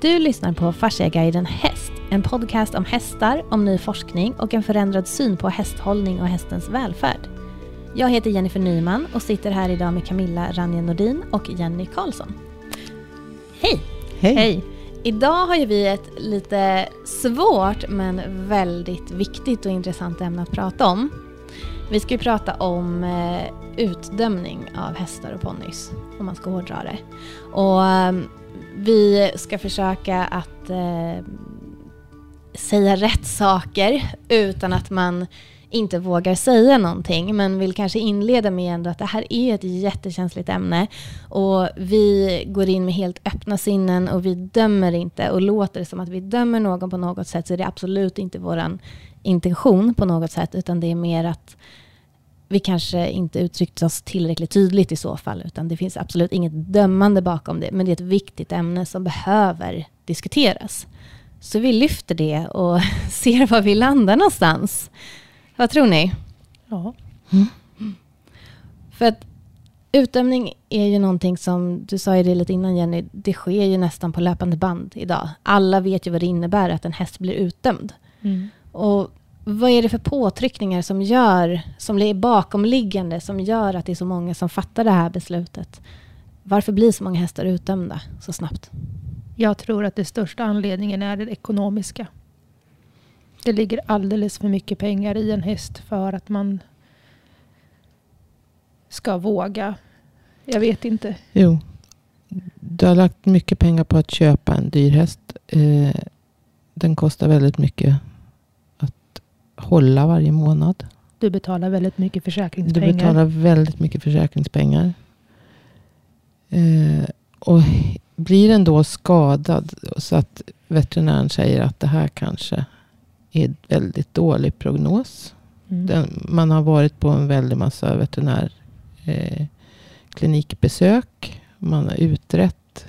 Du lyssnar på Fasciaguiden Häst, en podcast om hästar, om ny forskning och en förändrad syn på hästhållning och hästens välfärd. Jag heter Jennifer Nyman och sitter här idag med Camilla Ranje Nordin och Jenny Karlsson. Hej! Hej! Hej! Idag har ju vi ett lite svårt men väldigt viktigt och intressant ämne att prata om. Vi ska ju prata om eh, utdömning av hästar och ponnys, om man ska hårdra det. Och ehm, vi ska försöka att eh, säga rätt saker utan att man inte vågar säga någonting men vill kanske inleda med ändå att det här är ett jättekänsligt ämne och vi går in med helt öppna sinnen och vi dömer inte och låter det som att vi dömer någon på något sätt så är det absolut inte vår intention på något sätt utan det är mer att vi kanske inte uttryckt oss tillräckligt tydligt i så fall, utan det finns absolut inget dömande bakom det, men det är ett viktigt ämne som behöver diskuteras. Så vi lyfter det och ser var vi landar någonstans. Vad tror ni? Ja. Mm. För att utdömning är ju någonting som, du sa ju det lite innan Jenny, det sker ju nästan på löpande band idag. Alla vet ju vad det innebär att en häst blir utdömd. Mm. Och vad är det för påtryckningar som gör, som är bakomliggande, som gör att det är så många som fattar det här beslutet? Varför blir så många hästar utdömda så snabbt? Jag tror att det största anledningen är det ekonomiska. Det ligger alldeles för mycket pengar i en häst för att man ska våga. Jag vet inte. Jo. Du har lagt mycket pengar på att köpa en dyr häst. Eh, den kostar väldigt mycket hålla varje månad. Du betalar väldigt mycket Du försäkringspengar. betalar väldigt mycket försäkringspengar. Eh, och blir den då skadad så att veterinären säger att det här kanske är en väldigt dålig prognos. Mm. Den, man har varit på en väldig massa veterinär eh. Man har utrett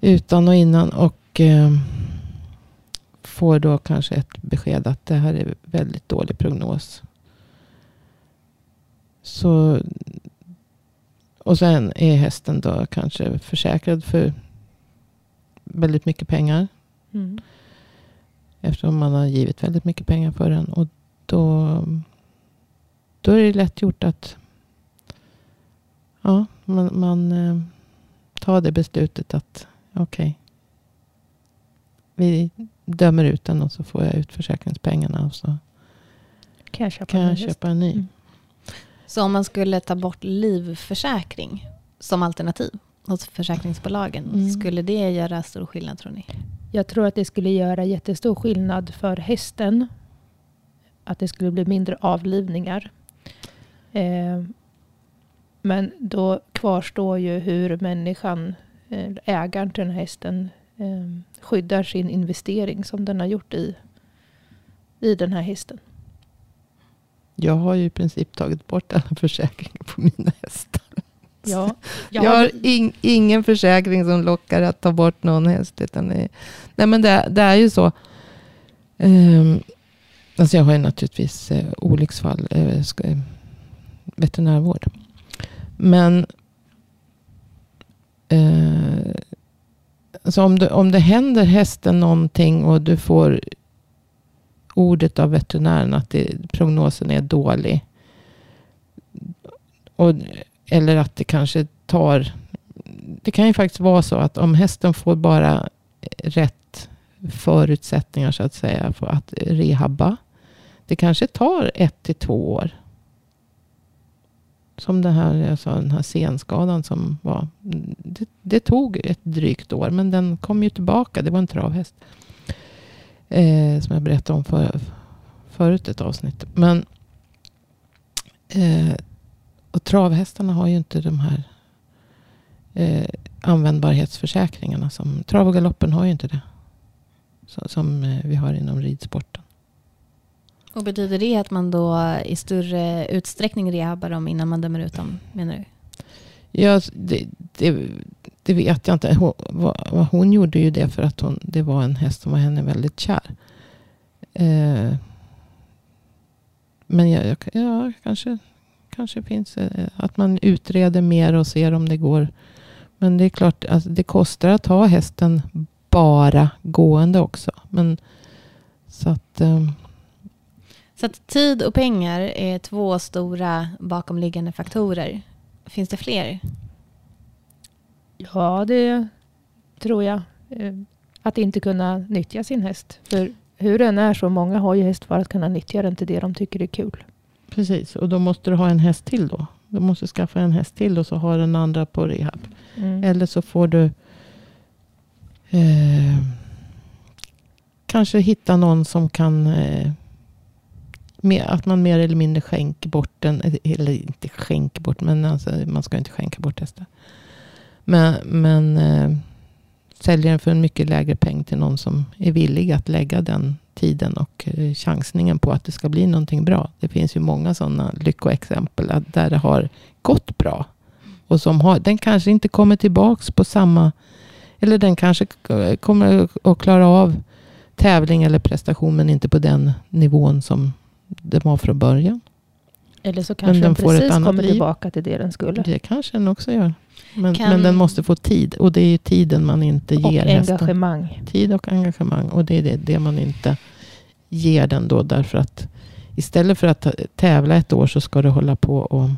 utan och innan. Och eh, får då kanske ett besked att det här är väldigt dålig prognos. Så, och sen är hästen då kanske försäkrad för väldigt mycket pengar. Mm. Eftersom man har givit väldigt mycket pengar för den. Och då, då är det lätt gjort att ja, man, man eh, tar det beslutet att okej. vi dömer ut den och så får jag ut försäkringspengarna. Och så Kan jag köpa kan en jag köpa en ny. Mm. Så om man skulle ta bort livförsäkring som alternativ hos försäkringsbolagen, Mm. skulle det göra stor skillnad tror ni? Jag tror att det skulle göra jättestor skillnad för hästen. Att det skulle bli mindre avlivningar. Eh, men då kvarstår ju hur människan, eh, ägaren till den här hästen, skyddar sin investering som den har gjort i, i den här hästen. Jag har ju i princip tagit bort alla försäkringar på mina hästar. Ja, Jag har ing, ingen försäkring som lockar att ta bort någon häst. Utan det, nej men det, det är ju så. Um, alltså jag har ju naturligtvis uh, olycksfall, uh, ska, uh, veterinärvård. Men uh, alltså om, det, om det händer hästen någonting och du får ordet av veterinären att det, prognosen är dålig. Och eller att det kanske tar... Det kan ju faktiskt vara så att om hästen får bara rätt förutsättningar så att säga för att rehabba. Det kanske tar ett till två år. Som det här, jag sa, den här senskadan som var. Det, det tog ett drygt år men den kom ju tillbaka. Det var en travhäst. Eh, som jag berättade om för, förut ett avsnitt. Men eh, och travhästarna har ju inte de här eh, användbarhetsförsäkringarna. Som, trav och galoppen har ju inte det. Så, som eh, vi har inom ridsport. Och betyder det att man då i större utsträckning rehabbar dem innan man dömer ut dem, menar du? Ja, det, det, det vet jag inte. Hon, vad, hon gjorde ju det för att hon, det var en häst som var henne väldigt kär. Eh, men jag, jag, ja, kanske, kanske finns eh, att man utreder mer och ser om det går Men det är klart, alltså, det kostar att ha hästen bara gående också. Men så att... Eh, så att tid och pengar är två stora bakomliggande faktorer. Finns det fler? Ja, det tror jag. Eh, Att inte kunna nyttja sin häst. För hur den är så många har ju häst för att kunna nyttja den till det de tycker är kul. Precis, och då måste du ha en häst till då. Du måste skaffa en häst till och så ha den andra på rehab. Mm. Eller så får du eh, kanske hitta någon som kan eh, att man mer eller mindre skänker bort den. Eller inte skänker bort, men alltså, man ska inte skänka bort hästar. Men, men eh, säljer den för en mycket lägre peng till någon som är villig att lägga den tiden och eh, chansningen på att det ska bli någonting bra. Det finns ju många sådana lyckoexempel där det har gått bra. Och som har, den kanske inte kommer tillbaks på samma... Eller den kanske kommer att klara av tävling eller prestation men inte på den nivån som det var från början. Eller så Men kanske den den precis annat kommer liv. tillbaka till det den skulle. Det kanske den också gör. Men, Kan- men den måste få tid. Och det är ju tiden man inte Och ger hästen. engagemang. Tid och engagemang. Och det är det, det man inte ger den då. Därför att istället för att tävla ett år så ska du hålla på och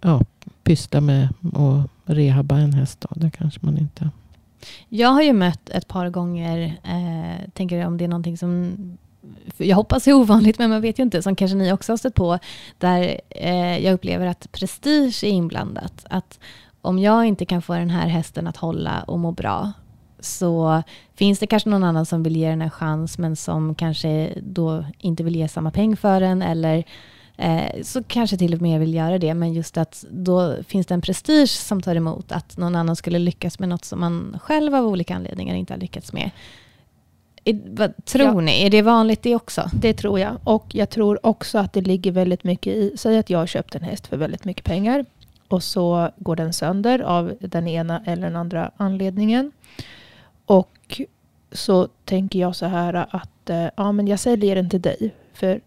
ja, pyssla med och rehabba en häst. Då. Det kanske man inte... Jag har ju mött ett par gånger, eh, tänker om det är någonting som jag hoppas är ovanligt, men man vet ju inte, som kanske ni också har stött på, där eh, jag upplever att prestige är inblandat. Att om jag inte kan få den här hästen att hålla och må bra, så finns det kanske någon annan som vill ge den en chans, men som kanske då inte vill ge samma peng för den, eller eh, så kanske till och med vill göra det, men just att då finns det en prestige som tar emot att någon annan skulle lyckas med något som man själv av olika anledningar inte har lyckats med. Vad tror Ja. ni? Är det vanligt det också? Det tror jag. Och jag tror också att det ligger väldigt mycket i, säg att jag har köpt en häst för väldigt mycket pengar och så går den sönder av den ena eller den andra anledningen. Och så tänker jag så här att eh, ja, men jag säljer den till dig för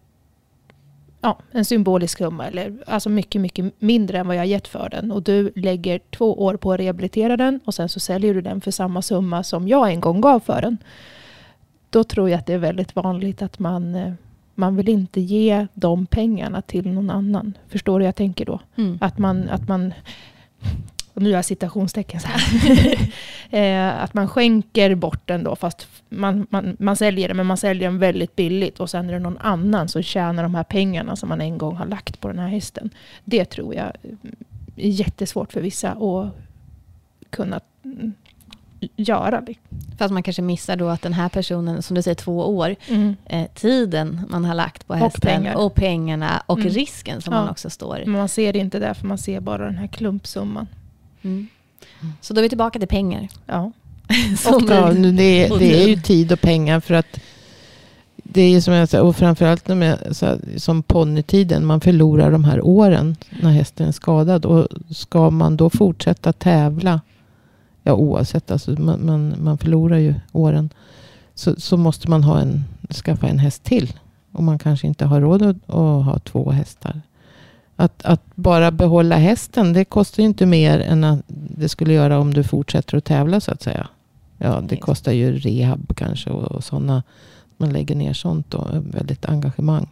ja, en symbolisk summa eller alltså mycket, mycket mindre än vad jag har gett för den. Och du lägger två år på att rehabilitera den och sen så säljer du den för samma summa som jag en gång gav för den. Då tror jag att det är väldigt vanligt att man, eh, man vill inte ge de pengarna till någon annan. Förstår du jag tänker då? Mm. Att man, att man nu gör jag citationstecken så här. eh, att man skänker bort den då, fast man, man, man säljer den, men man säljer den väldigt billigt. Och sen är det någon annan som tjänar de här pengarna som man en gång har lagt på den här hästen. Det tror jag är jättesvårt för vissa att kunna göra. För att man kanske missar då att den här personen, som du säger två år, Mm. eh, tiden man har lagt på hästen pengar. och pengarna och Mm. risken som Ja. man också står. Men man ser det inte där, för man ser bara den här klumpsumman. Mm. Så då är vi tillbaka till pengar. Ja. Nu det, och det är ju tid. och pengar för att det är ju som jag säger, och framförallt när man, så här, som ponnytiden, man förlorar de här åren när hästen är skadad. Och ska man då fortsätta tävla, ja oavsett, alltså man, man, man förlorar ju åren. Så, så måste man ha en, skaffa en häst till. Och man kanske inte har råd att, att ha två hästar. Att, att bara behålla hästen, det kostar ju inte mer än att det skulle göra om du fortsätter att tävla så att säga. Ja, det kostar ju rehab kanske och, och sådana. Man lägger ner sånt och väldigt engagemang.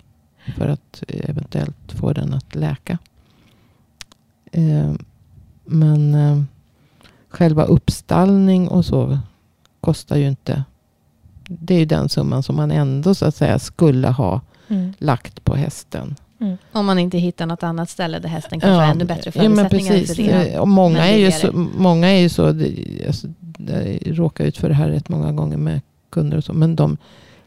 För att eventuellt få den att läka. Eh, men eh, själva uppstallning och så kostar ju inte. Det är ju den summan som man ändå så att säga skulle ha Mm. lagt på hästen. Om man inte hittar något annat ställe där hästen kanske har ännu bättre ja, förutsättningar precis. för det. Och många, är ju så, många är ju så, det, alltså, jag råkar ut för det här rätt många gånger med kunder och så. Men de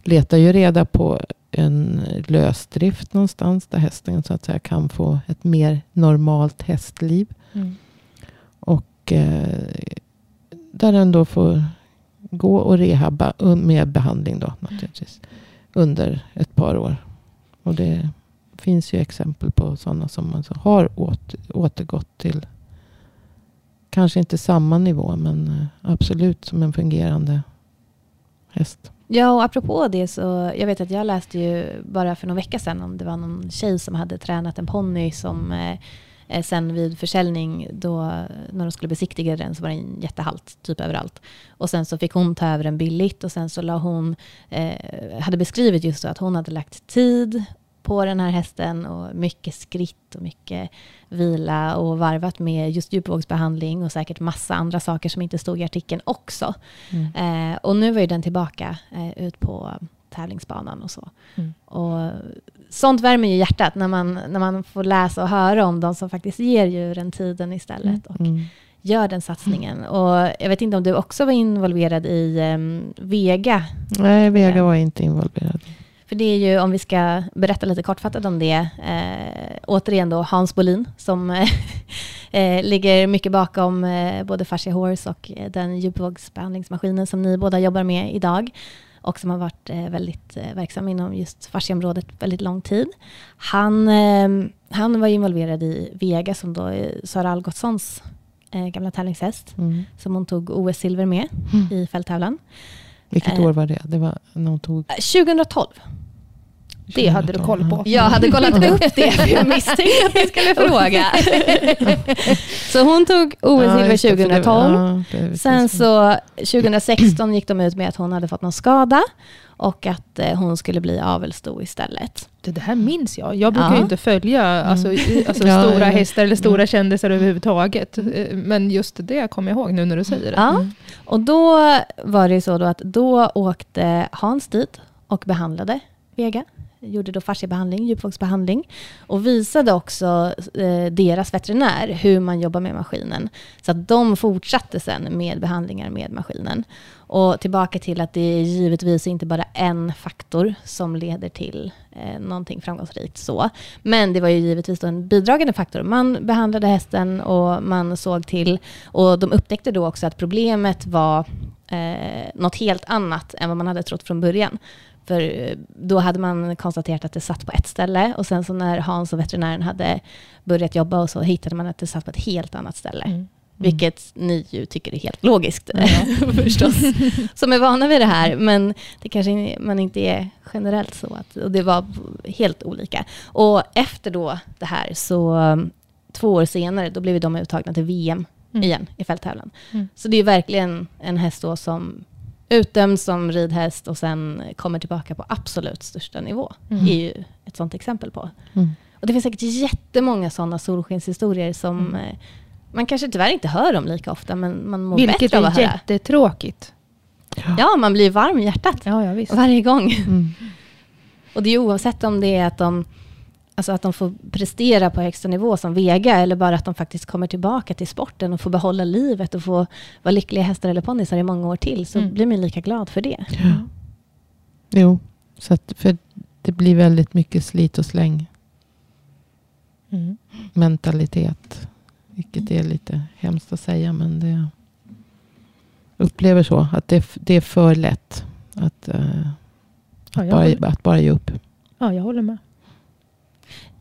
letar ju reda på en lösdrift någonstans där hästen så att säga kan få ett mer normalt hästliv. Mm. Och eh, där den då får gå och rehabba med behandling då naturligtvis. Under ett par år. Och det finns ju exempel på sådana som alltså har återgått till kanske inte samma nivå men eh, absolut som en fungerande häst. Ja, och apropå det så, jag vet att jag läste ju bara för någon vecka sedan om det var någon tjej som hade tränat en ponny som Eh, sen vid försäljning, då, när de skulle besiktiga den så var den jättehalt typ överallt. Och sen så fick hon ta över den billigt och sen så la hon, eh, hade beskrivit just så att hon hade lagt tid på den här hästen och mycket skritt och mycket vila och varvat med just djupvågsbehandling och säkert massa andra saker som inte stod i artikeln också. Mm. Eh, och nu var ju den tillbaka eh, ut på tävlingsbanan och så. Mm. Och sånt värmer ju hjärtat när man, när man får läsa och höra om de som faktiskt ger djuren tiden istället och Mm. gör den satsningen. Och jag vet inte om du också var involverad i em, Vega Nej, Vega var inte involverad. För det är ju, om vi ska berätta lite kortfattat om det, eh, återigen då Hans Bolin som eh, ligger mycket bakom eh, både Fascia Horse och eh, den djupvågsbehandlingsmaskinen som ni båda jobbar med idag och som har varit eh, väldigt eh, verksam inom just fasciaområdet väldigt lång tid. Han, eh, han var involverad i Vega som då är Sara Algotssons eh, gamla tävlingshäst Mm. som hon tog OS-silver med Mm. i fälttävlan. Vilket år var det? Det var när hon tog... Eh, 2012 Det hade du koll på. Jag hade kollat upp det, för jag misstänkte att ni skulle fråga. så hon tog OS-silver just det, för det- 2012. ja, det- Sen så 2016 gick de ut med att hon hade fått någon skada och att eh, hon skulle bli avelsto istället. Det, här minns jag. Jag brukar Ja. ju inte följa alltså, i- alltså, Ja, stora ja. hästar eller stora kändisar överhuvudtaget. Eh, Men just det kommer jag ihåg nu när du säger det. Ja. Mm. Och då var det så då att då åkte Hans dit och behandlade Vega. Gjorde då fasciabehandling, djupvågsbehandling. Och visade också eh, deras veterinär hur man jobbar med maskinen. Så att de fortsatte sen med behandlingar med maskinen. Och tillbaka till att det är givetvis inte bara en faktor som leder till eh, någonting framgångsrikt så. Men det var ju givetvis en bidragande faktor. Man behandlade hästen och man såg till, och de upptäckte då också att problemet var eh, något helt annat än vad man hade trott från början. För eh, då hade man konstaterat att det satt på ett ställe och sen så när Hans och veterinären hade börjat jobba och så hittade man att det satt på ett helt annat ställe. Mm. Vilket ni ju tycker är helt logiskt Ja. förstås, som är vana vid det här. Men det kanske man inte är generellt så. Att, och det var helt olika. Och efter då det här, så två år senare, då blev de uttagna till VM Mm. igen i fälttävlan. Mm. Så det är verkligen en häst då som utdöms som ridhäst och sen kommer tillbaka på absolut största nivå. Mm. Är ju ett sånt exempel på. Mm. Och det finns säkert jättemånga sådana solskenshistorier som Mm. eh, man kanske tyvärr inte hör om lika ofta, men man mår Vilket bättre av är att höra. jättetråkigt. Ja, man blir varm i hjärtat Ja, ja varje gång. Mm. Och det är oavsett om det är att de, alltså att de får prestera på högsta nivå som Vega, eller bara att de faktiskt kommer tillbaka till sporten och får behålla livet och få vara lyckliga hästar eller ponnyer i många år till, så Mm. blir man lika glad för det. Ja. Jo, så att för det blir väldigt mycket slit och släng Mm. mentalitet. Vilket är lite hemskt att säga men det upplever så. Att det, det är för lätt att, Ja, att, jag bara, att bara ge upp. ja, jag håller med.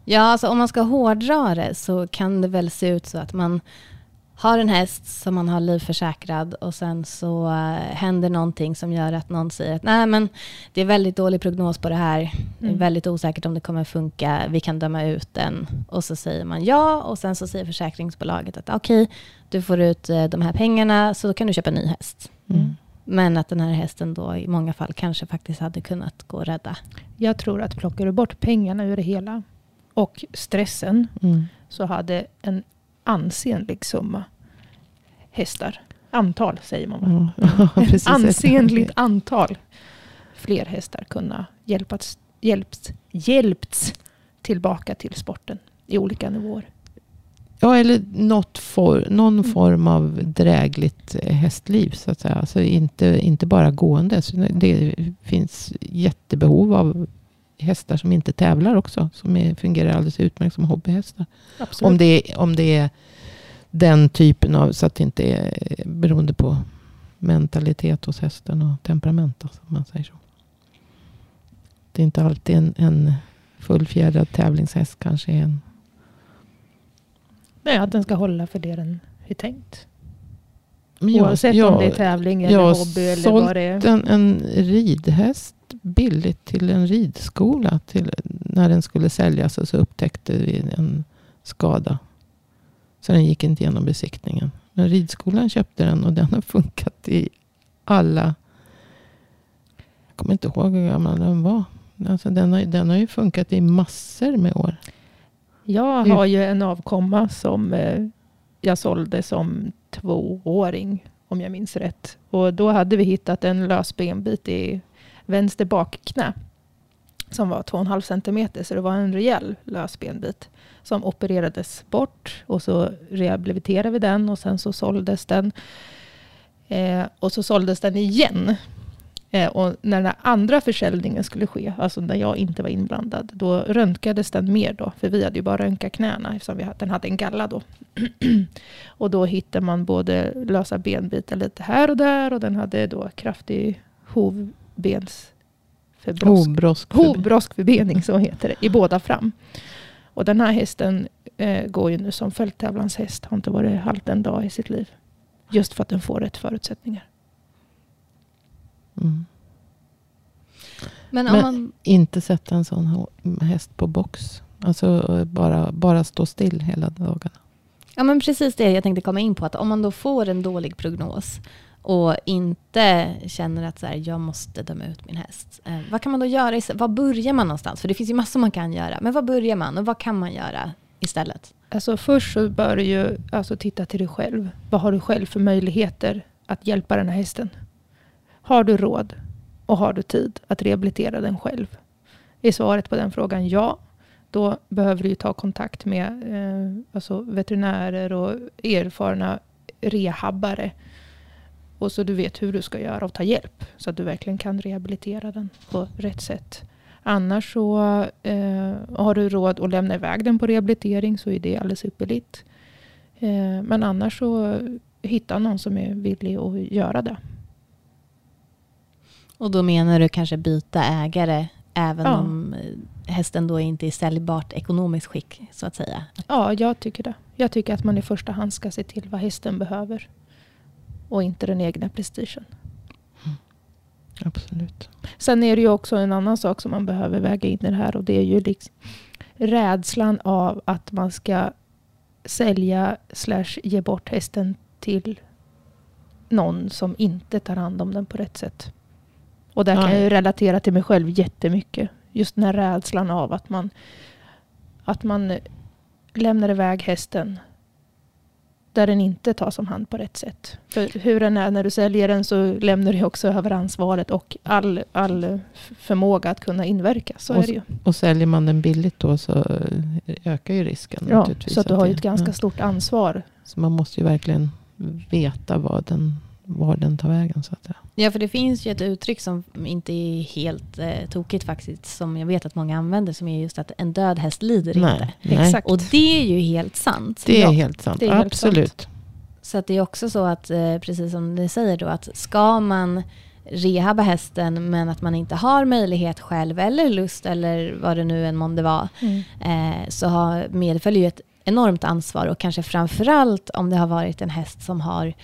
Ja, alltså om man ska hårdra det så kan det väl se ut så att man har en häst som man har livförsäkrad och sen så eh, händer någonting som gör att någon säger att nej men det är väldigt dålig prognos på det här. Det är Mm. väldigt osäkert om det kommer funka. Vi kan döma ut den. Och så säger man ja och sen så säger försäkringsbolaget att okej, du får ut eh, de här pengarna så kan du köpa en ny häst. Mm. Men att den här hästen då i många fall kanske faktiskt hade kunnat gå att rädda. Jag tror att plockar du bort pengarna ur det hela och stressen Mm. så hade en ansenlig summa hästar, antal säger man va? Ja, precis. ansenligt antal fler hästar kunna hjälpats, hjälpts, hjälpts tillbaka till sporten i olika nivåer. Ja, eller något for, någon Mm. form av drägligt eh, hästliv. Så att säga. Alltså inte, inte bara gående. Så det finns jättebehov av hästar som inte tävlar också. Som är, fungerar alldeles utmärkt som hobbyhästar. Absolut. Om det, är, om det är den typen av, så att det inte är beroende på mentalitet hos hästen och temperament. Alltså, om man säger så. Det är inte alltid en, en fullfjädrad tävlingshäst kanske är en Nej, att den ska hålla för det den är tänkt. Men jag- Oavsett jag- om det är tävling eller jag har hobby eller sålt vad det är. en, en ridhäst billigt till en ridskola. Till, när den skulle säljas och så upptäckte vi en skada. Så den gick inte igenom besiktningen. Men ridskolan köpte den och den har funkat i alla... Jag kommer inte ihåg hur gammal den var. Alltså den, har, den har ju funkat i massor med år. Jag Hur- har ju en avkomma som eh, jag sålde som tvååring, om jag minns rätt. Och då hade vi hittat en lös benbit i vänster bakknä som var 2,5 centimeter, så det var en rejäl lös benbit som opererades bort och så rehabiliterade vi den och sen så såldes den. Eh, och så såldes den igen. Eh, och när den andra försäljningen skulle ske, alltså när jag inte var inblandad, då röntgades den mer då. För vi hade ju bara röntgat knäna eftersom vi hade, den hade en galla då. och då hittade man både lösa benbitar lite här och där och den hade då kraftig hov Hovbroskförbening, så heter det, i båda fram. Och den här hästen eh, går ju nu som fälttävlanshäst. Har inte varit halt en dag i sitt liv. Just för att den får rätt förutsättningar. Mm. Men om Men- man... Inte sätta en sån häst på box. Alltså bara, bara stå still hela dagarna. Ja men precis det jag tänkte komma in på. Att om man då får en dålig prognos och inte känner att så här, jag måste döma ut min häst. Eh, vad kan man då göra? Vad Var börjar man någonstans? För det finns ju massor man kan göra. Men var börjar man och vad kan man göra istället? Alltså först så bör du ju alltså titta till dig själv. Vad har du själv för möjligheter att hjälpa den här hästen? Har du råd och har du tid att rehabilitera den själv? Är svaret på den frågan ja, då behöver du ju ta kontakt med eh, alltså veterinärer och erfarna rehabbare. Och så du vet hur du ska göra och ta hjälp. Så att du verkligen kan rehabilitera den på rätt sätt. Annars så eh, har du råd att lämna iväg den på rehabilitering så är det alldeles ypperligt. Eh, men annars så hitta någon som är villig att göra det. Och då menar du kanske byta ägare även Ja. om eh, hästen då inte är säljbart ekonomiskt skick så att säga. Ja, jag tycker det. Jag tycker att man i första hand ska se till vad hästen behöver. Och inte den egna prestigen. Absolut. Sen är det ju också en annan sak som man behöver väga in i det här. Och det är ju liksom rädslan av att man ska sälja slash ge bort hästen till någon som inte tar hand om den på rätt sätt. Och där kan Ja. jag ju relatera till mig själv jättemycket. Just den här rädslan av att man, att man lämnar iväg hästen där den inte tas om hand på rätt sätt. För hur den är när du säljer den så lämnar du också över ansvaret och all, all förmåga att kunna inverka. Så Och är det ju. Och säljer man den billigt då så eh, ökar ju risken. Ja, så att du har ju ett ganska ja. stort ansvar. Så man måste ju verkligen veta vad den, var den tar vägen. Så att säga. Ja, för det finns ju ett uttryck som inte är helt eh, tokigt faktiskt, som jag vet att många använder, som är just att en död häst lider inte. nej. Exakt. Och det är ju helt sant. Det är Ja, helt sant. är helt Absolut. Så att det är också så att, eh, precis som ni säger då, att ska man rehabba hästen men att man inte har möjlighet själv eller lust eller vad det nu än månde vara, eh, så har, medföljer ju ett enormt ansvar och kanske framförallt om det har varit en häst som har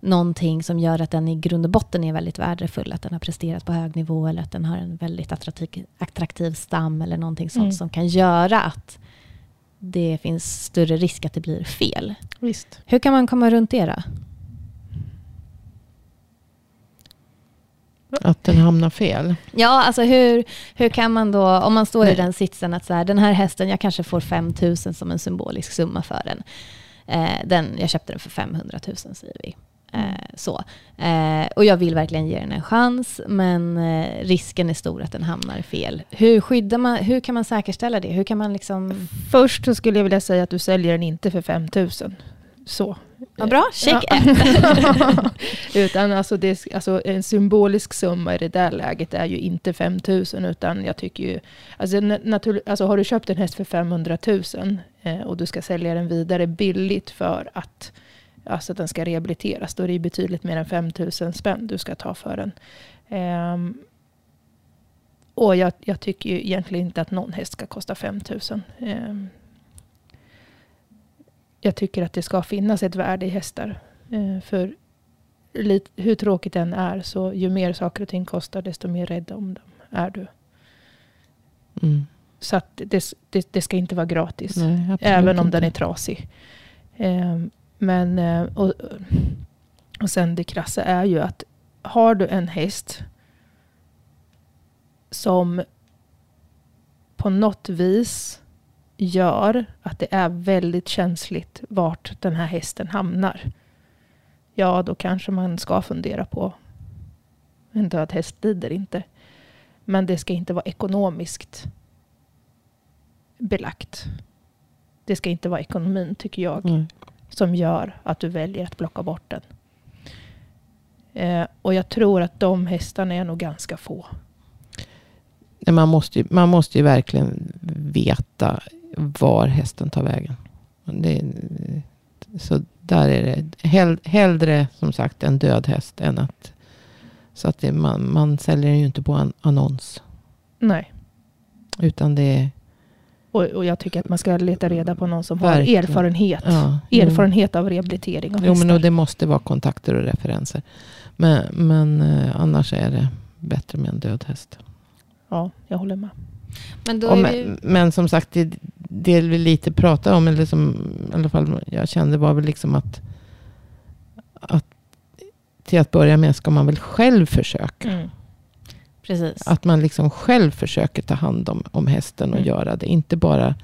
någonting som gör att den i grund och botten är väldigt värdefull, att den har presterat på hög nivå eller att den har en väldigt attraktiv, attraktiv stam eller någonting sånt Mm. som kan göra att det finns större risk att det blir fel. Visst. Hur kan man komma runt det då? Att den hamnar fel. Ja, alltså hur, hur kan man då, om man står i Nej. den sitsen att så här, den här hästen, jag kanske får 5 000 som en symbolisk summa för den. Eh, den jag köpte den för 500 000 säger vi. Eh, så. Eh, och jag vill verkligen ge den en chans, men eh, risken är stor att den hamnar fel. Hur, skyddar man, hur kan man säkerställa det? Hur kan man liksom... Först så skulle jag vilja säga att du säljer den inte för 5 000. Så. Ja, bra, check Ja. utan alltså, det, alltså en symbolisk summa i det där läget är ju inte 5 000 utan jag tycker ju, alltså, na- naturlig, alltså har du köpt en häst för 500 000 eh, och du ska sälja den vidare billigt för att alltså, den ska rehabiliteras, då är det ju betydligt mer än 5 000 spänn du ska ta för den. Ehm, och jag, jag tycker ju egentligen inte att någon häst ska kosta 5 000. Ehm, jag tycker att det ska finnas ett värde i hästar. Eh, för lit, hur tråkigt den är, så ju mer saker och ting kostar, desto mer rädd om dem är du. Mm. Så att det, det, det ska inte vara gratis. Nej, även om den är trasig. Eh, men, eh, och, och sen det krassa är ju att har du en häst som på något vis gör att det är väldigt känsligt vart den här hästen hamnar. Ja, då kanske man ska fundera på en död häst lider inte. Men det ska inte vara ekonomiskt belagt. Det ska inte vara ekonomin, tycker jag, Mm som gör att du väljer att plocka bort den. Eh, och jag tror att de hästarna är nog ganska få. Man måste, ju, man måste ju verkligen veta var hästen tar vägen. Det, så där är det hell, hellre som sagt en död häst än att... Så att det, man, man säljer den ju inte på en annons. Nej. Utan det är... Och, och jag tycker att man ska leta reda på någon som Verkligen. har erfarenhet. Ja, jo. Erfarenhet av rehabilitering av Jo, men hästar. och det måste vara kontakter och referenser. Men, men eh, annars är det bättre med en död häst. Ja, jag håller med. Men då Och är men, vi, men som sagt, det, det vi lite pratar om, eller som i alla fall jag kände var väl liksom att, att till att börja med ska man väl själv försöka. Mm. Precis. Att man liksom själv försöker ta hand om, om hästen och Mm. göra det. Inte bara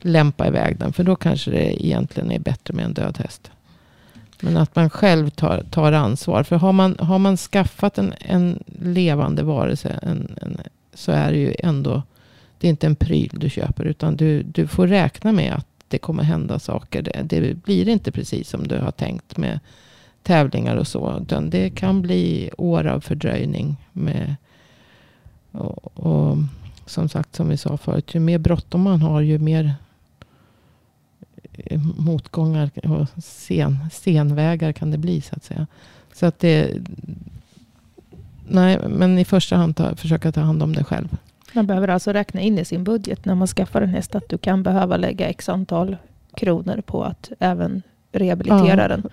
lämpa iväg den. För då kanske det egentligen är bättre med en död häst. Men att man själv tar, tar ansvar. För har man, har man skaffat en, en levande varelse. En, en, så är det ju ändå. Det är inte en pryl du köper. Utan du, du får räkna med att det kommer hända saker. Det, det blir inte precis som du har tänkt med tävlingar och så. Utan det kan bli år av fördröjning. Med, och, och som sagt, som vi sa förut. Ju mer bråttom man har, ju mer eh, motgångar och sen, senvägar kan det bli så att säga. Så att det... Nej, men i första hand ta, försöka ta hand om det själv. Man behöver alltså räkna in i sin budget när man skaffar en häst att du kan behöva lägga x antal kronor på att även rehabilitera Ja. den.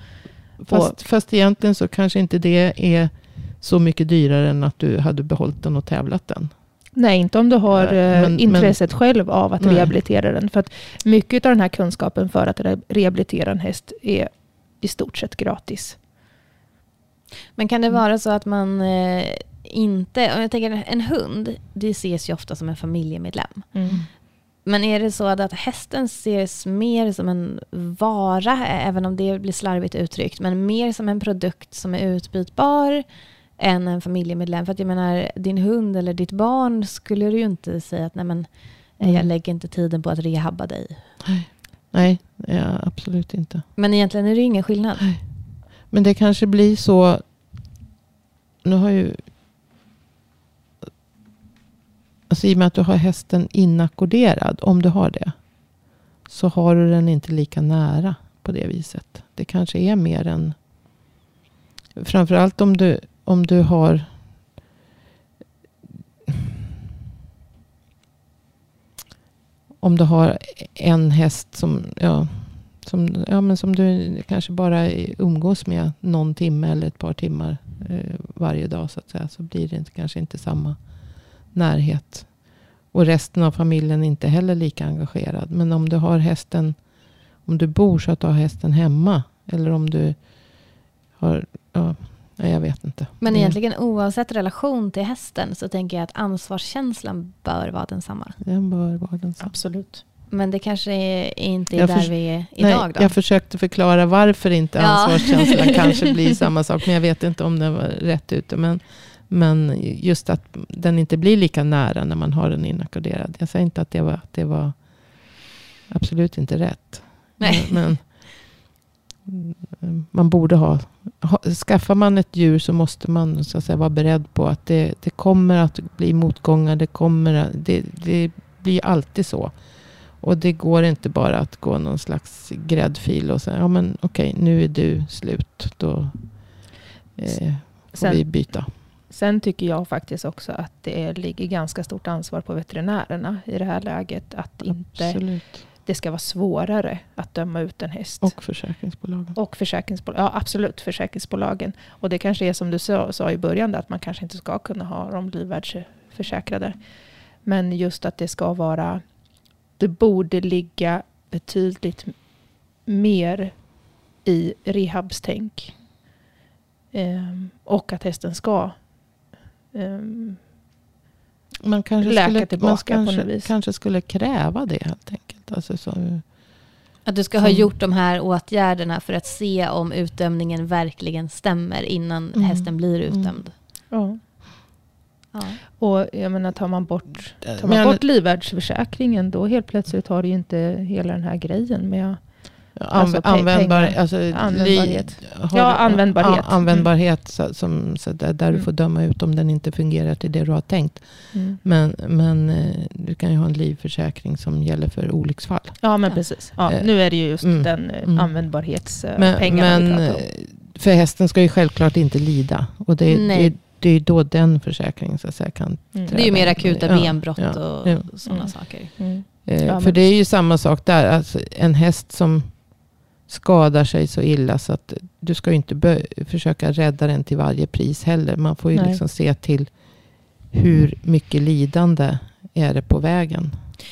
Fast, fast egentligen så kanske inte det är så mycket dyrare än att du hade behållit den och tävlat den. Nej, inte om du har eh, men- intresset själv av att Nej. rehabilitera den. För att mycket av den här kunskapen för att re- rehabilitera en häst är i stort sett gratis. Men kan det Mm. vara så att man eh, inte, om jag tänker en hund, det ses ju ofta som en familjemedlem. Men är det så att hästen ses mer som en vara, även om det blir slarvigt uttryckt, men mer som en produkt som är utbytbar än en familjemedlem? För att jag menar, din hund eller ditt barn skulle du ju inte säga att nej men, eh, jag Mm. lägger inte tiden på att rehabba dig. Nej, ja, absolut inte. Men egentligen är det ju ingen skillnad. Men det kanske blir så. Nu har ju. Alltså i och med att du har hästen inackorderad. Om du har det. Så har du den inte lika nära på det viset. Det kanske är mer än. Framförallt om du, om du har. Om du har en häst som, ja, som, ja, men som du kanske bara umgås med någon timme eller ett par timmar eh, varje dag. Så att säga. Så blir det inte, kanske inte samma närhet. Och resten av familjen är inte heller lika engagerad. Men om du har hästen. Om du bor så att du har hästen hemma. Eller om du har. Ja, nej, jag vet inte. Men Det- egentligen oavsett relation till hästen så tänker jag att ansvarskänslan bör vara densamma. Den bör vara den samma. Absolut. Men det kanske är inte är Jag där vi är Nej, idag då. jag försökte förklara varför inte Ja. ansvarskänslan kanske blir samma sak. Men jag vet inte om det var rätt ute. Men, men just att den inte blir lika nära när man har den inackorderad. Jag säger inte att det var, att det var absolut inte rätt. Nej. Men, men man borde ha. Skaffar man ett djur så måste man så att säga, vara beredd på att det, det kommer att bli motgångar. Det, kommer, att- det, det blir alltid så. Och det går inte bara att gå någon slags gräddfil och säga, ja men okej, nu är du slut. Då eh, får Sen- vi byta. Sen tycker jag faktiskt också att det ligger ganska stort ansvar på veterinärerna i det här läget. Att inte Absolut. Det ska vara svårare att döma ut en häst. Och försäkringsbolagen. Och försäkringsbolag, ja absolut försäkringsbolagen. Och det kanske är som du sa, sa i början, att man kanske inte ska kunna ha dem livvärdsförsäkrade. Men just att det ska vara, det borde ligga betydligt mer i rehabstänk. Ehm, och att hästen ska ehm, Man kanske Läka skulle, tillbaka man på kanske, något vis. kanske skulle kräva det helt enkelt. Alltså så, Att du ska ha gjort de här åtgärderna för att se om utdömningen verkligen stämmer innan Mm. hästen blir Mm. utdömd. ja. Ja. Och jag menar, tar man bort, tar man Men- bort livvärdsförsäkringen då helt plötsligt har du ju inte hela den här grejen med Anv- pe- användbar, alltså, Användbarhet. har Ja, du- användbarhet. Ja, användbarhet så, som, så där, där du Mm. får döma ut om den inte fungerar till det du har tänkt. Mm. Men, men eh, du kan ju ha en livförsäkring som gäller för olycksfall. Ja, men Ja. precis. Ja, Eh, nu är det ju just mm, den eh, mm. användbarhetspengarna Men, men för hästen ska ju självklart inte lida. Och det, Nej. det, det är ju då den försäkringen så att säga, kan Mm. Det är ju mer akuta benbrott ja, och ja. sådana Mm. saker. Mm. Eh, Ja, för det är ju samma sak där. Alltså, en häst som skadar sig så illa så att du ska ju inte försöka rädda den till varje pris heller. Man får ju Nej. liksom se till hur mycket lidande är det på vägen.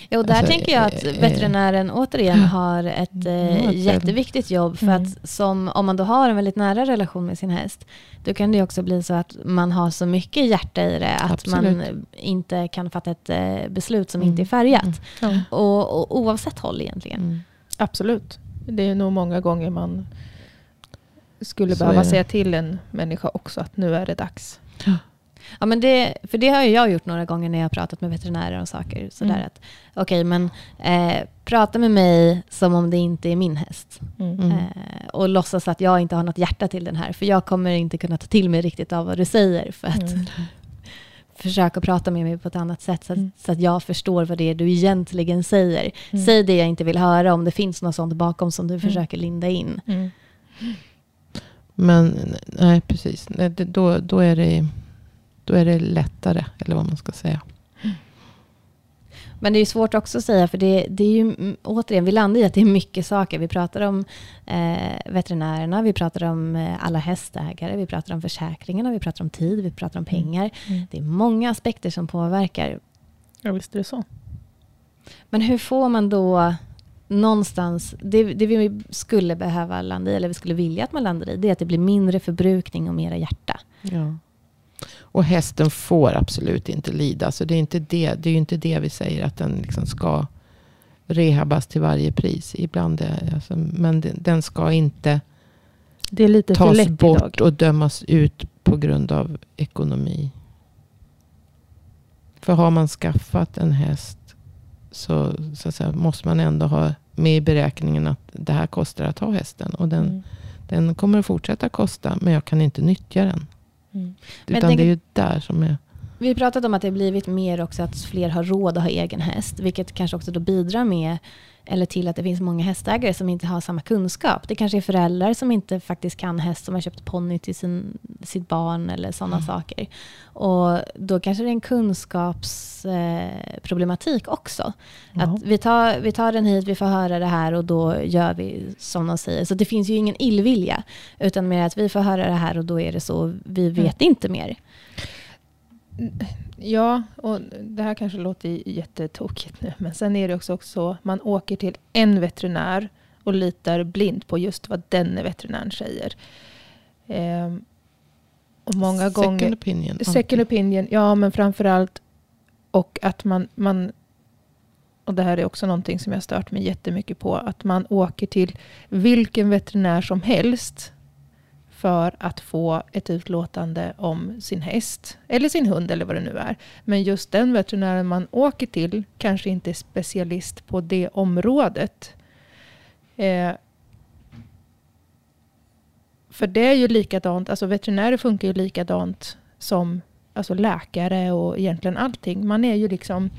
Ja, och där Alltså, tänker jag att eh, veterinären återigen har ett eh, ett jätteviktigt jobb. För Mm. att som, om man då har en väldigt nära relation med sin häst, då kan det också bli så att man har så mycket hjärta i det att man Absolut. inte kan fatta ett eh, beslut som Mm. inte är färgat. Mm. Ja, Och, och oavsett håll egentligen. Mm. absolut. Det är nog många gånger man skulle Så behöva säga till en människa också att nu är det dags. Ja, men det, för det har jag gjort några gånger när jag har pratat med veterinärer och saker. Sådär Mm. att, okej, men eh, prata med mig som om det inte är min häst. Mm. Eh, och låtsas att jag inte har något hjärta till den här. För jag kommer inte kunna ta till mig riktigt av vad du säger. För att Mm. Försöka prata med mig på ett annat sätt. Så att, Mm. så att jag förstår vad det är du egentligen säger. Mm. Säg det jag inte vill höra om det finns något sånt bakom som du försöker linda in. Mm. Men nej, precis. Nej, det, då, då, är det, då är det lättare, eller vad man ska säga. Men det är ju svårt också att säga, för det, det är ju mm, återigen, vi landar i att det är mycket saker. Vi pratar om eh, veterinärerna, vi pratar om eh, alla hästägare, vi pratar om försäkringarna, vi pratar om tid, vi pratar om pengar. Mm. Det är många aspekter som påverkar. Ja, visst är det så. Men hur får man då någonstans, det, det vi skulle behöva landa i, eller vi skulle vilja att man landar i, det är att det blir mindre förbrukning och mera hjärta. Ja. Och hästen får absolut inte lida. Så det är, inte det, det är inte det vi säger att den liksom ska rehabas till varje pris. Ibland är, alltså, men den, ska inte tas bort och dömas ut på grund av ekonomi. För har man skaffat en häst så, så säga, måste man ändå ha med i beräkningen att det här kostar att ha hästen. Och den, Mm. den kommer att fortsätta kosta men jag kan inte nyttja den. Mm. Utan tänker- det är ju där som är... Vi pratat om att det har blivit mer också att fler har råd att ha egen häst, vilket kanske också då bidrar med eller till att det finns många hästägare som inte har samma kunskap. Det kanske är föräldrar som inte faktiskt kan häst, som har köpt ponny till sin, sitt barn eller sådana Mm. saker. Och då kanske det är en kunskapsproblematik eh, också. Ja. Att vi, tar, vi tar den hit, vi får höra det här och då gör vi som de säger. Så det finns ju ingen illvilja, utan mer att vi får höra det här och då är det så, vi vet inte mer. Ja, och det här kanske låter jättetokigt nu. Men sen är det också, så, man åker till en veterinär och litar blint på just vad den veterinären säger. Ehm, och många Second gånger... opinion. Second opinion, ja men framförallt och att man, man och det här är också någonting som jag stört mig jättemycket på, att man åker till vilken veterinär som helst för att få ett utlåtande om sin häst eller sin hund eller vad det nu är. Men just den veterinären man åker till kanske inte är specialist på det området. Eh, för det är ju likadant, alltså veterinärer funkar ju likadant som alltså läkare och egentligen allting. Man är ju liksom,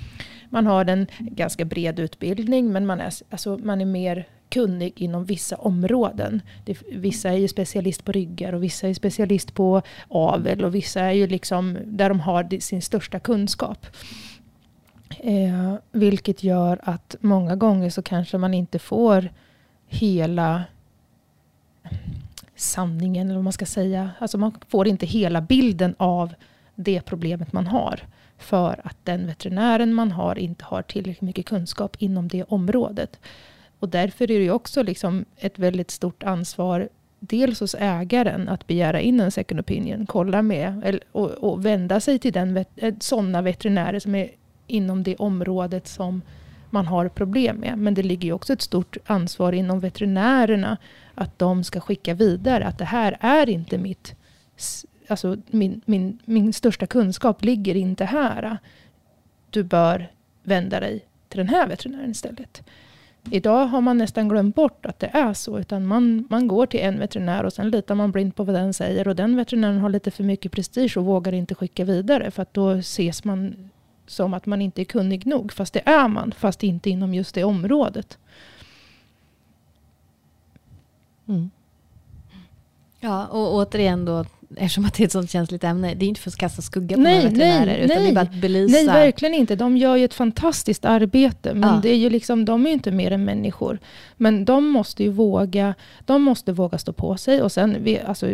man har en ganska bred utbildning men man är, alltså man är mer kunnig inom vissa områden. Det, vissa är ju specialist på ryggar och vissa är specialist på avel och vissa är ju liksom där de har sin största kunskap. Eh, vilket gör att många gånger så kanske man inte får hela sanningen, eller vad man ska säga. Alltså man får inte hela bilden av det problemet man har. För att den veterinären man har inte har tillräckligt mycket kunskap inom det området. Och därför är det också liksom ett väldigt stort ansvar dels hos ägaren att begära in en second opinion, kolla med och, och vända sig till den, eh, sådana veterinärer som är inom det området som man har problem med. Men det ligger ju också ett stort ansvar inom veterinärerna att de ska skicka vidare att det här är inte mitt alltså min, min, min största kunskap ligger inte här. Du bör vända dig till den här veterinären istället. Idag har man nästan glömt bort att det är så. Utan man, man går till en veterinär och sen litar man blint på vad den säger. Och den veterinären har lite för mycket prestige och vågar inte skicka vidare. För att då ses man som att man inte är kunnig nog. Fast det är man. Fast inte inom just det området. Mm. Ja, och återigen då eftersom att det är ett sånt känsligt ämne, det är inte för att kasta skugga på nej, några veterinärer, nej, utan nej. det är bara att belysa. Nej, verkligen inte. De gör ju ett fantastiskt arbete, men ja. det är ju liksom, de är ju inte mer än människor. Men de måste ju våga, de måste våga stå på sig. Och sen, vi, alltså,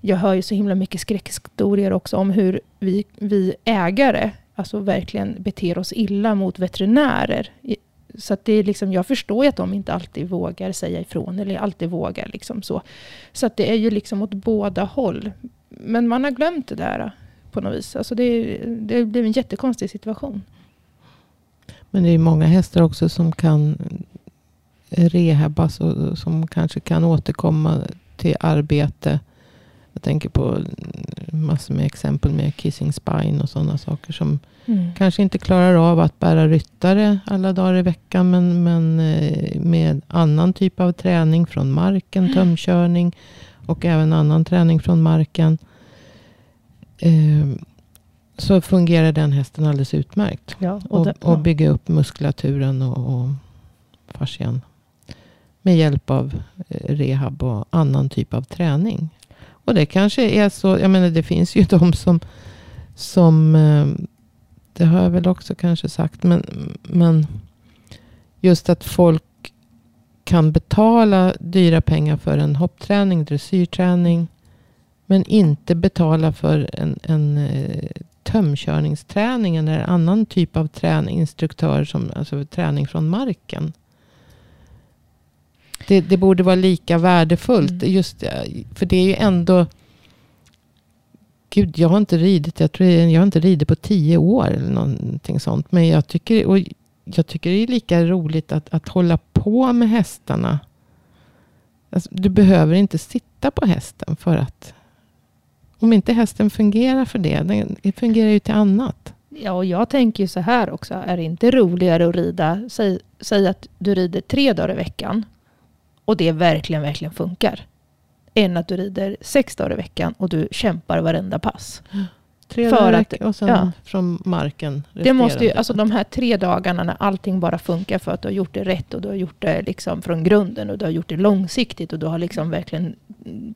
jag hör ju så himla mycket skräckhistorier också om hur vi, vi ägare alltså verkligen beter oss illa mot veterinärer så att det är liksom, jag förstår ju att de inte alltid vågar säga ifrån. Eller alltid vågar. Liksom så så att det är ju liksom åt båda håll. Men man har glömt det där på något vis. Alltså det, det blir en jättekonstig situation. Men det är många hästar också som kan rehabas och som kanske kan återkomma till arbete jag tänker på massor med exempel med kissing spine och sådana saker. Som mm. kanske inte klarar av att bära ryttare alla dagar i veckan. Men, men eh, med annan typ av träning från marken, mm. tömkörning. Och även annan träning från marken. Eh, så fungerar den hästen alldeles utmärkt. Ja, och, det, och, och bygga upp muskulaturen och, och fascian. Med hjälp av eh, rehab och annan typ av träning. Och det kanske är så, jag menar det finns ju de som, som eh, det har jag väl också kanske sagt, men, men just att folk kan betala dyra pengar för en hoppträning, dressyrträning. Men inte betala för en, en eh, tömkörningsträning eller annan typ av träning, instruktör, som, alltså träning från marken. Det, det borde vara lika värdefullt. Mm. Just, för det är ju ändå... Gud, jag har inte ridit. Jag, tror jag har inte ridit på tio år. Eller någonting sånt. Men jag tycker, och jag tycker det är lika roligt att, att hålla på med hästarna. Alltså, du behöver inte sitta på hästen för att... Om inte hästen fungerar för det. Den fungerar ju till annat. Ja, och jag tänker ju så här också. Är det inte roligare att rida? Säg, säg att du rider tre dagar i veckan och det verkligen, verkligen funkar. Än att du rider sex dagar i veckan och du kämpar varenda pass. Tre dagar att, och sen ja. från marken. Det måste ju, alltså de här tre dagarna när allting bara funkar för att du har gjort det rätt och du har gjort det liksom från grunden och du har gjort det långsiktigt och du har liksom verkligen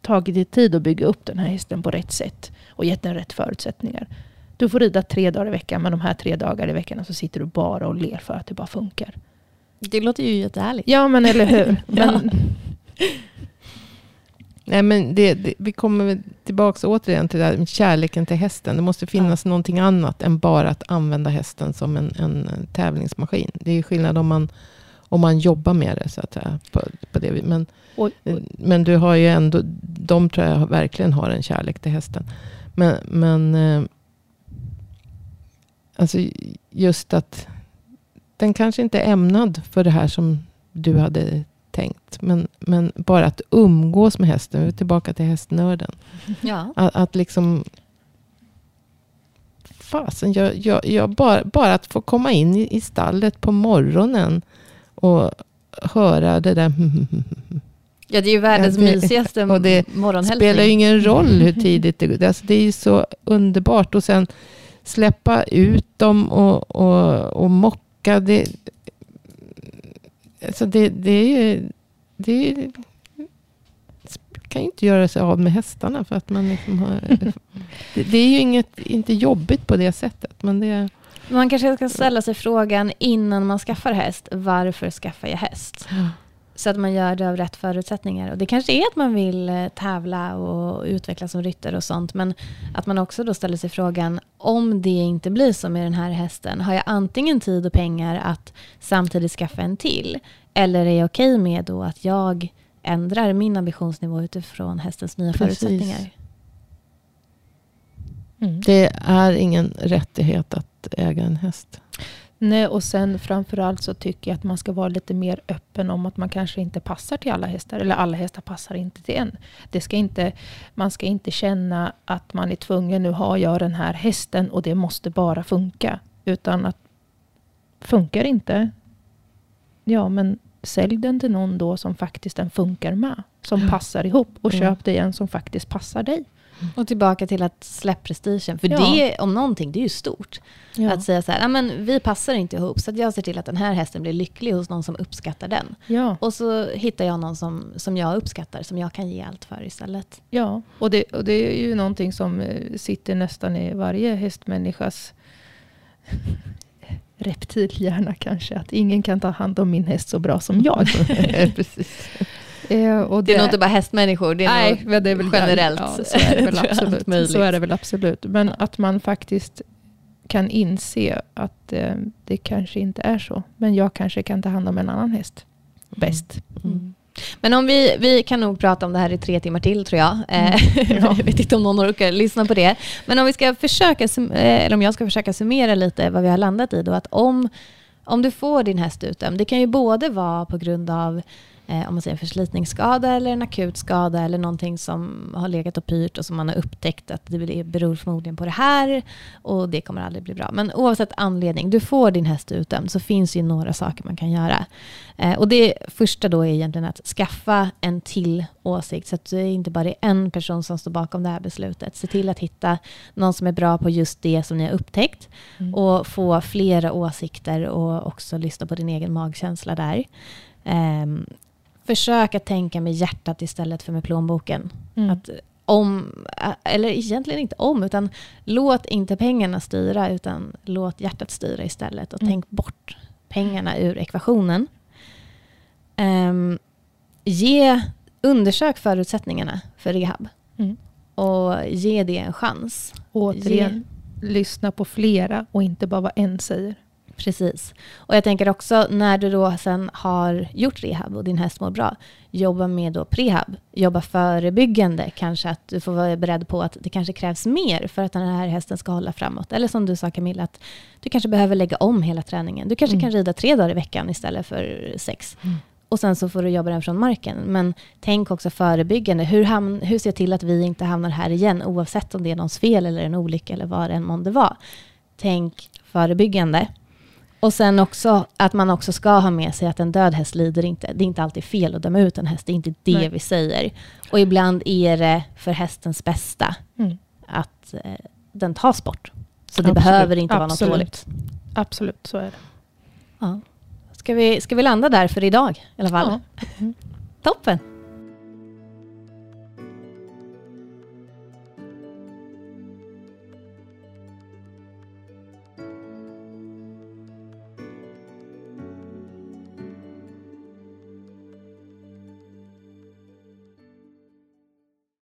tagit dig tid att bygga upp den här hästen på rätt sätt och gett den rätt förutsättningar. Du får rida tre dagar i veckan men de här tre dagar i veckan så sitter du bara och ler för att det bara funkar. Det låter ju jättehärligt. Ja, men eller hur. Men... Nej, men det, det, vi kommer tillbaka återigen till det här med kärleken till hästen. Det måste finnas ja. någonting annat än bara att använda hästen som en, en tävlingsmaskin. Det är skillnad om man, om man jobbar med det. Så att säga, på, på det. Men, oj, oj. men du har ju ändå, de tror jag verkligen har en kärlek till hästen. Men, men eh, alltså just att den kanske inte är ämnad för det här som du hade tänkt. Men, men bara att umgås med hästen. Vi är tillbaka till hästnörden. Ja. Att, att liksom... Fasen, jag, jag, jag bara, bara att få komma in i, i stallet på morgonen och höra det där Ja, det är ju världens mysigaste och det morgonhälsning. spelar ju ingen roll hur tidigt det går. Alltså, det är ju så underbart. Och sen släppa ut dem och, och, och moppa tillbaka. Det, alltså det, det är ju... Det är, kan ju inte göra sig av med hästarna. För att man liksom har, det, det, är ju inget, inte jobbigt på det sättet. Men det, man kanske ska ställa sig frågan innan man skaffar häst. Varför skaffar jag häst? Så att man gör det av rätt förutsättningar. Och det kanske är att man vill eh, tävla och utvecklas som ryttare och sånt. Men att man också då ställer sig frågan, om det inte blir så med den här hästen, har jag antingen tid och pengar att samtidigt skaffa en till? Eller är jag okej med då att jag ändrar min ambitionsnivå utifrån hästens nya Precis. förutsättningar? Mm. Det är ingen rättighet att äga en häst. Nej, och sen framförallt så tycker jag att man ska vara lite mer öppen om att man kanske inte passar till alla hästar. Eller alla hästar passar inte till en. Det ska inte, man ska inte känna att man är tvungen, nu har jag den här hästen och det måste bara funka. Utan att funkar inte, ja men sälj den till någon då som faktiskt den funkar med. Som passar ihop och Mm. köp dig en som faktiskt passar dig. Och tillbaka till att släppa prestigen. För Ja. det, om någonting, det är ju stort. Att säga så här, "Ja, men vi passar inte ihop, så jag ser till att den här hästen blir lycklig hos någon som uppskattar den. ja. Och så hittar jag någon som, som jag uppskattar, som jag kan ge allt för istället. Ja, och det, och det är ju någonting som eh, sitter nästan i varje hästmänniskas reptilhjärna kanske. Att ingen kan ta hand om min häst så bra som jag. Precis. Eh, och Det är nog inte bara hästmänniskor, det är Nej, nog det är väl generellt. Ja, så är det väl absolut. så är det väl absolut. Men att man faktiskt kan inse att eh, det kanske inte är så. Men jag kanske kan ta hand om en annan häst bäst. Mm. Men om vi, vi kan nog prata om det här i tre timmar till tror jag. Eh, Mm. Ja. jag vet inte om någon orkar lyssna på det. Men om vi ska försöka, eh, eller om jag ska försöka summera lite vad vi har landat i då. Att om, om du får din häst utdömd, det kan ju både vara på grund av eh, om man säger en förslitningsskada eller en akut skada eller någonting som har legat och pyrt och som man har upptäckt att det beror förmodligen på det här och det kommer aldrig bli bra. Men oavsett anledning, du får din häst utdömd så finns ju några saker man kan göra. Eh, och det första då är egentligen att skaffa en till åsikt så att det inte bara är en person som står bakom det här beslutet. Se till att hitta någon som är bra på just det som ni har upptäckt Mm. och få flera åsikter och också lyssna på din egen magkänsla där. Ehm, försök att tänka med hjärtat istället för med plånboken. Mm. Att om, eller egentligen inte om, utan låt inte pengarna styra, utan låt hjärtat styra istället. Och Mm. tänk bort pengarna ur ekvationen. Ehm, ge, undersök förutsättningarna för rehab. Mm. Och ge det en chans. Återigen, lyssna på flera och inte bara vad en säger. Precis. Och jag tänker också när du då sen har gjort rehab och din häst mår bra, jobba med då prehab. Jobba förebyggande, kanske att du får vara beredd på att det kanske krävs mer för att den här hästen ska hålla framåt. Eller som du sa Camilla, att du kanske behöver lägga om hela träningen. Du kanske Mm. kan rida tre dagar i veckan istället för sex. Mm. Och sen så får du jobba den från marken. Men tänk också förebyggande. Hur, hamn, hur ser jag till att vi inte hamnar här igen, oavsett om det är någons fel eller en olycka eller vad det än månde vara. Tänk förebyggande. Och sen också att man också ska ha med sig att en död häst lider inte. Det är inte alltid fel att döma ut en häst, det är inte det Nej. vi säger. Och ibland är det för hästens bästa Mm. att eh, den tas bort. Så det Absolut, behöver inte vara något absolut. dåligt. Absolut, så är det. Ja. Ska, vi, ska vi landa där för idag i alla fall? Ja. Toppen!